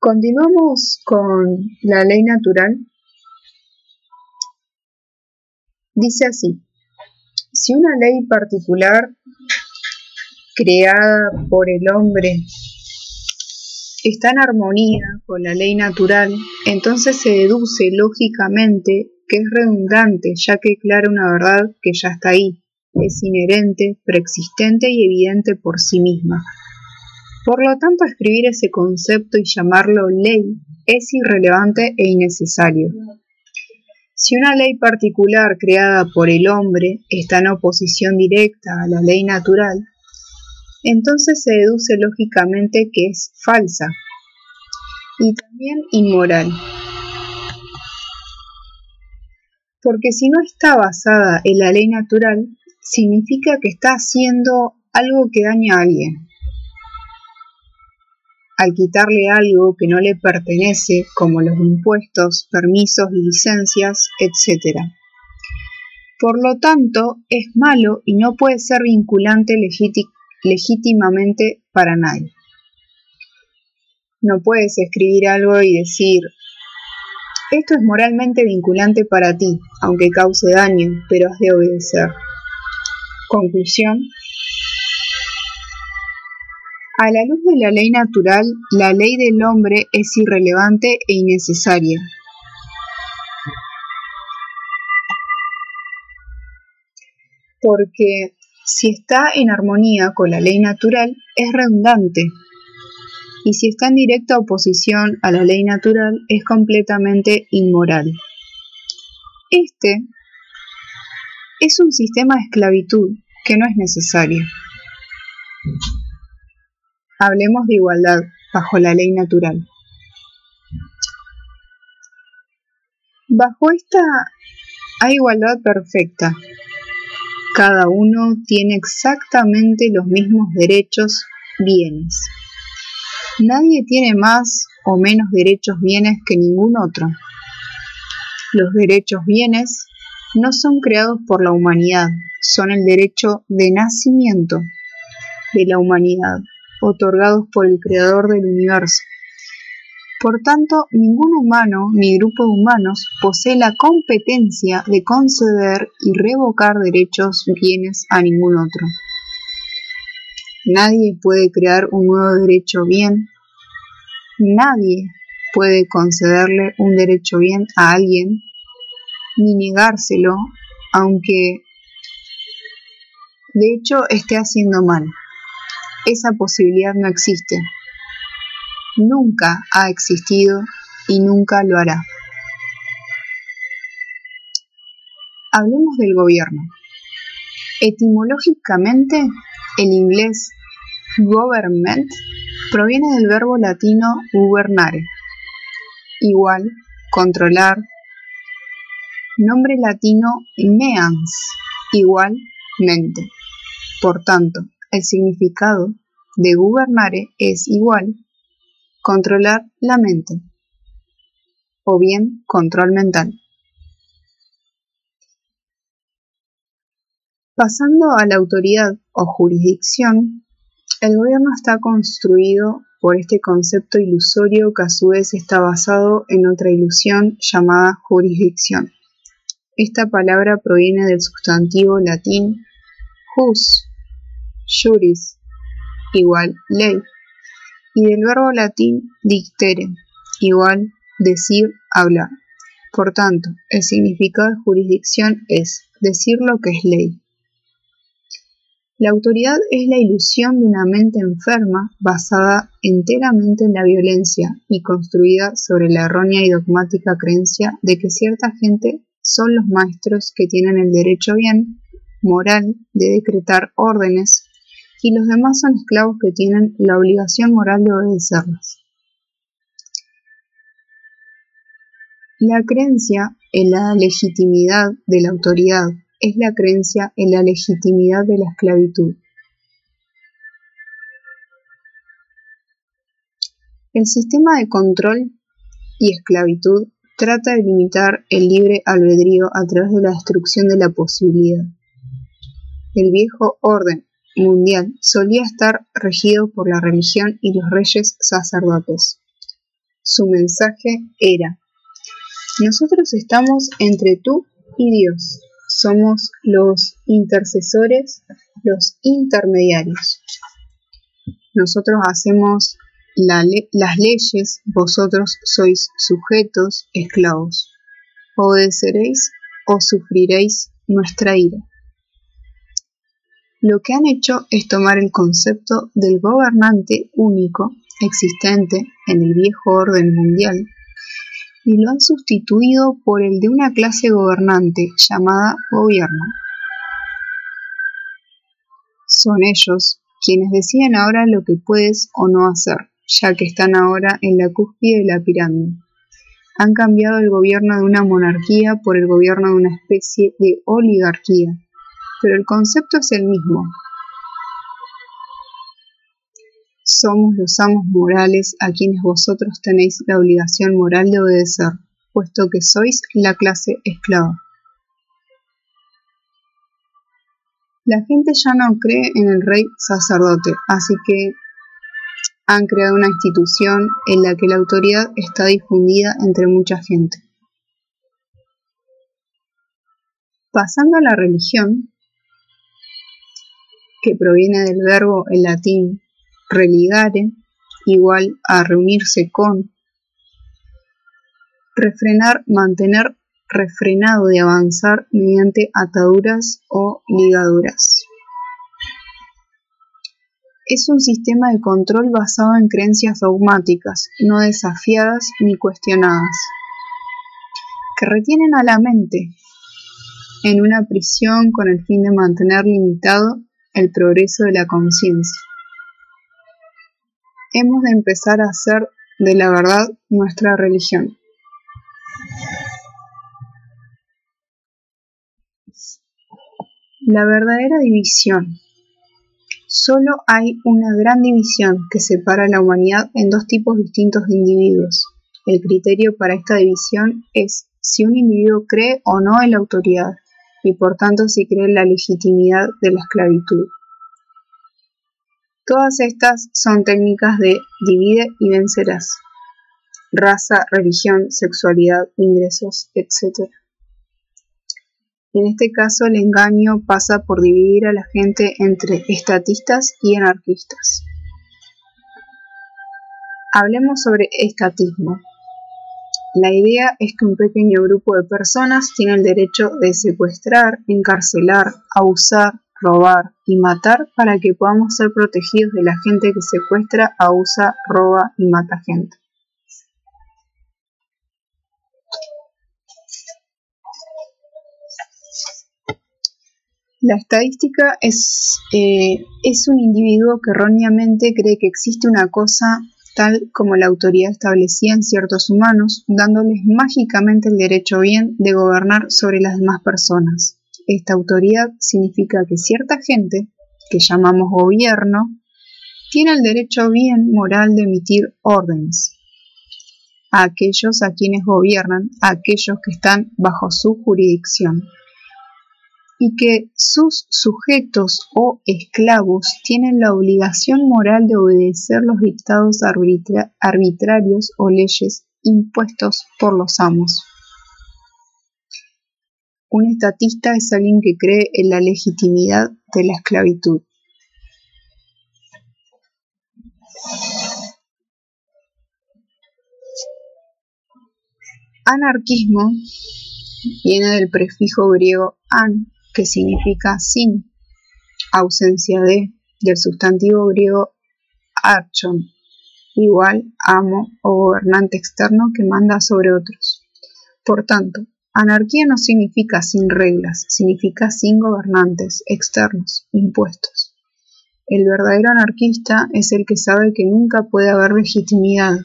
Continuamos con la ley natural. Dice así, si una ley particular creada por el hombre está en armonía con la ley natural, entonces se deduce lógicamente que es redundante, ya que declara una verdad que ya está ahí, es inherente, preexistente y evidente por sí misma. Por lo tanto, escribir ese concepto y llamarlo ley es irrelevante e innecesario. Si una ley particular creada por el hombre está en oposición directa a la ley natural, entonces se deduce lógicamente que es falsa y también inmoral. Porque si no está basada en la ley natural, significa que está haciendo algo que daña a alguien. Al quitarle algo que no le pertenece, como los impuestos, permisos, licencias, etc. Por lo tanto, es malo y no puede ser vinculante legítimamente para nadie. No puedes escribir algo y decir, esto es moralmente vinculante para ti, aunque cause daño, pero has de obedecer. Conclusión. A la luz de la ley natural, la ley del hombre es irrelevante e innecesaria. Porque si está en armonía con la ley natural, es redundante. Y si está en directa oposición a la ley natural, es completamente inmoral. Este es un sistema de esclavitud que no es necesario. Hablemos de igualdad bajo la ley natural. Bajo esta hay igualdad perfecta. Cada uno tiene exactamente los mismos derechos, bienes. Nadie tiene más o menos derechos, bienes que ningún otro. Los derechos, bienes no son creados por la humanidad, son el derecho de nacimiento de la humanidad, otorgados por el Creador del universo. Por tanto, ningún humano ni grupo de humanos posee la competencia de conceder y revocar derechos bienes a ningún otro. Nadie puede crear un nuevo derecho bien. Nadie puede concederle un derecho bien a alguien ni negárselo, aunque de hecho esté haciendo mal. Esa posibilidad no existe. Nunca ha existido y nunca lo hará. Hablemos del gobierno. Etimológicamente, el inglés government proviene del verbo latino gubernare, igual, controlar, Nombre latino means, igual mente. Por tanto, el significado de gubernare es igual controlar la mente o bien control mental. Pasando a la autoridad o jurisdicción, el gobierno está construido por este concepto ilusorio que a su vez está basado en otra ilusión llamada jurisdicción. Esta palabra proviene del sustantivo latín jus, juris, igual ley, y del verbo latín dictere, igual decir, hablar. Por tanto, el significado de jurisdicción es decir lo que es ley. La autoridad es la ilusión de una mente enferma basada enteramente en la violencia y construida sobre la errónea y dogmática creencia de que cierta gente son los maestros que tienen el derecho bien moral de decretar órdenes y los demás son esclavos que tienen la obligación moral de obedecerlas. La creencia en la legitimidad de la autoridad es la creencia en la legitimidad de la esclavitud. El sistema de control y esclavitud trata de limitar el libre albedrío a través de la destrucción de la posibilidad. El viejo orden mundial solía estar regido por la religión y los reyes sacerdotes. Su mensaje era, nosotros estamos entre tú y Dios, somos los intercesores, los intermediarios. Nosotros hacemos las leyes, vosotros sois sujetos, esclavos. Obedeceréis o sufriréis nuestra ira. Lo que han hecho es tomar el concepto del gobernante único existente en el viejo orden mundial y lo han sustituido por el de una clase gobernante llamada gobierno. Son ellos quienes deciden ahora lo que puedes o no hacer, ya que están ahora en la cúspide de la pirámide. Han cambiado el gobierno de una monarquía por el gobierno de una especie de oligarquía, pero el concepto es el mismo. Somos los amos morales a quienes vosotros tenéis la obligación moral de obedecer, puesto que sois la clase esclava. La gente ya no cree en el rey sacerdote, así que han creado una institución en la que la autoridad está difundida entre mucha gente. Pasando a la religión, que proviene del verbo en latín religare, igual a reunirse con, refrenar, mantener refrenado de avanzar mediante ataduras o ligaduras. Es un sistema de control basado en creencias dogmáticas, no desafiadas ni cuestionadas, que retienen a la mente en una prisión con el fin de mantener limitado el progreso de la conciencia. Hemos de empezar a hacer de la verdad nuestra religión. La verdadera división. Solo hay una gran división que separa a la humanidad en dos tipos distintos de individuos. El criterio para esta división es si un individuo cree o no en la autoridad y por tanto si cree la legitimidad de la esclavitud. Todas estas son técnicas de divide y vencerás. Raza, religión, sexualidad, ingresos, etc. En este caso el engaño pasa por dividir a la gente entre estatistas y anarquistas. Hablemos sobre estatismo. La idea es que un pequeño grupo de personas tiene el derecho de secuestrar, encarcelar, abusar, robar y matar para que podamos ser protegidos de la gente que secuestra, abusa, roba y mata gente. La estadística es, eh, es un individuo que erróneamente cree que existe una cosa tal como la autoridad establecía en ciertos humanos, dándoles mágicamente el derecho bien de gobernar sobre las demás personas. Esta autoridad significa que cierta gente, que llamamos gobierno, tiene el derecho bien moral de emitir órdenes a aquellos a quienes gobiernan, a aquellos que están bajo su jurisdicción y que sus sujetos o esclavos tienen la obligación moral de obedecer los dictados arbitrarios o leyes impuestos por los amos. Un estatista es alguien que cree en la legitimidad de la esclavitud. Anarquismo viene del prefijo griego an, que significa sin, ausencia de, del sustantivo griego archon, igual amo o gobernante externo que manda sobre otros. Por tanto, Anarquía no significa sin reglas, significa sin gobernantes externos, impuestos. El verdadero anarquista es el que sabe que nunca puede haber legitimidad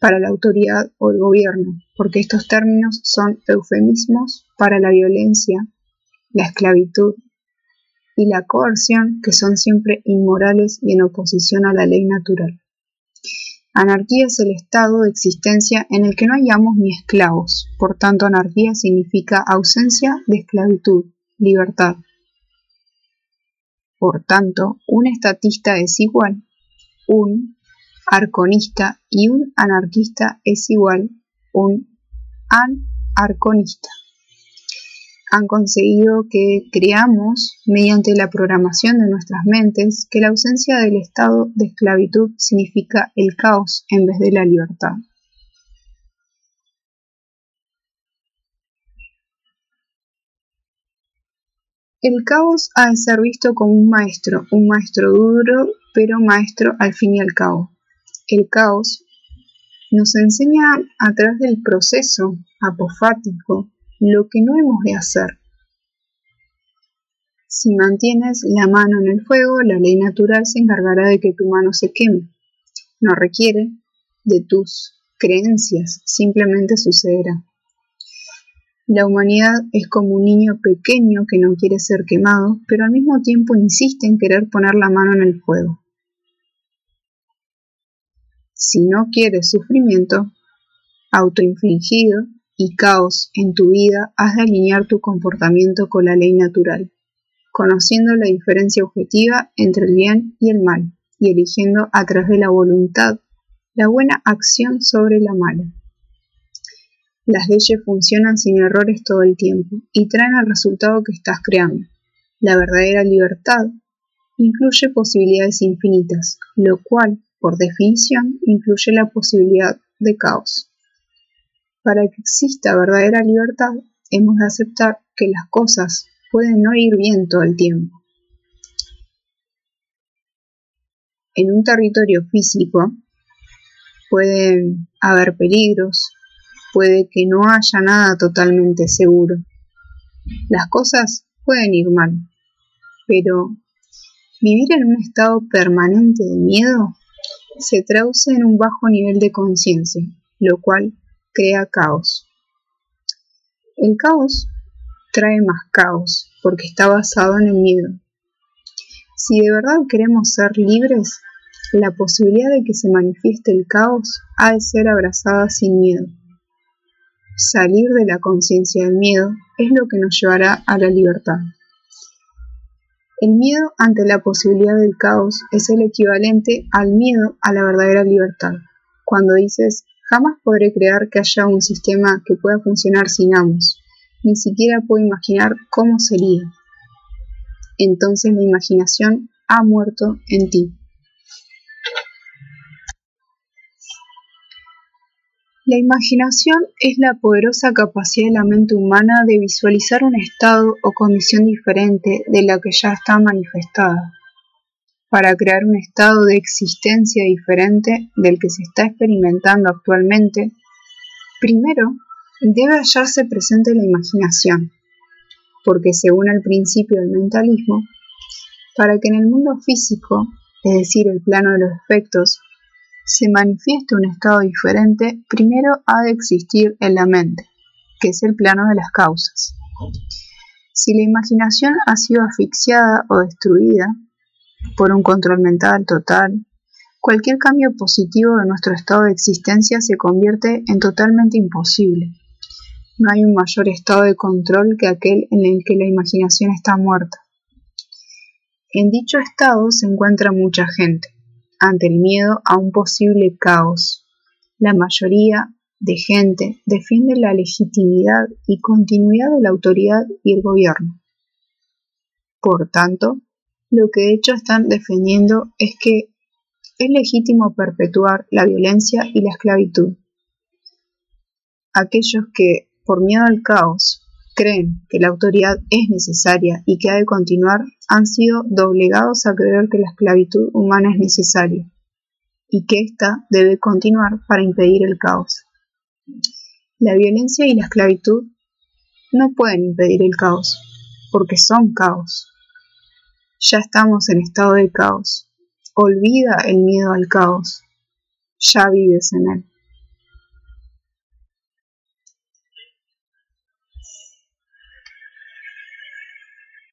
para la autoridad o el gobierno, porque estos términos son eufemismos para la violencia, la esclavitud y la coerción, que son siempre inmorales y en oposición a la ley natural. Anarquía es el estado de existencia en el que no hayamos ni esclavos, por tanto anarquía significa ausencia de esclavitud, libertad. Por tanto, un estatista es igual, un arconista y un anarquista es igual un anarconista. Han conseguido que creamos, mediante la programación de nuestras mentes, que la ausencia del estado de esclavitud significa el caos en vez de la libertad. El caos ha de ser visto como un maestro, un maestro duro, pero maestro al fin y al cabo. El caos nos enseña a través del proceso apofático lo que no hemos de hacer. Si mantienes la mano en el fuego, la ley natural se encargará de que tu mano se queme. No requiere de tus creencias, simplemente sucederá. La humanidad es como un niño pequeño que no quiere ser quemado, pero al mismo tiempo insiste en querer poner la mano en el fuego. Si no quieres sufrimiento autoinfligido y caos en tu vida, has de alinear tu comportamiento con la ley natural, conociendo la diferencia objetiva entre el bien y el mal, y eligiendo a través de la voluntad la buena acción sobre la mala. Las leyes funcionan sin errores todo el tiempo y traen el resultado que estás creando. La verdadera libertad incluye posibilidades infinitas, lo cual, por definición, incluye la posibilidad de caos. Para que exista verdadera libertad, hemos de aceptar que las cosas pueden no ir bien todo el tiempo. En un territorio físico pueden haber peligros, puede que no haya nada totalmente seguro. Las cosas pueden ir mal, pero vivir en un estado permanente de miedo se traduce en un bajo nivel de conciencia, lo cual crea caos. El caos trae más caos porque está basado en el miedo. Si de verdad queremos ser libres, la posibilidad de que se manifieste el caos ha de ser abrazada sin miedo. Salir de la conciencia del miedo es lo que nos llevará a la libertad. El miedo ante la posibilidad del caos es el equivalente al miedo a la verdadera libertad. Cuando dices, jamás podré crear que haya un sistema que pueda funcionar sin amos, ni siquiera puedo imaginar cómo sería. Entonces la imaginación ha muerto en ti. La imaginación es la poderosa capacidad de la mente humana de visualizar un estado o condición diferente de la que ya está manifestada, para crear un estado de existencia diferente del que se está experimentando actualmente. Primero, debe hallarse presente la imaginación, porque según el principio del mentalismo, para que en el mundo físico, es decir, el plano de los efectos, se manifieste un estado diferente, primero ha de existir en la mente, que es el plano de las causas. Si la imaginación ha sido asfixiada o destruida por un control mental total, cualquier cambio positivo de nuestro estado de existencia se convierte en totalmente imposible. No hay un mayor estado de control que aquel en el que la imaginación está muerta. En dicho estado se encuentra mucha gente ante el miedo a un posible caos. La mayoría de gente defiende la legitimidad y continuidad de la autoridad y el gobierno. Por tanto, lo que de hecho están defendiendo es que es legítimo perpetuar la violencia y la esclavitud. Aquellos que, por miedo al caos, creen que la autoridad es necesaria y que ha de continuar, han sido doblegados a creer que la esclavitud humana es necesaria y que ésta debe continuar para impedir el caos. La violencia y la esclavitud no pueden impedir el caos, porque son caos. Ya estamos en estado de caos. Olvida el miedo al caos. Ya vives en él.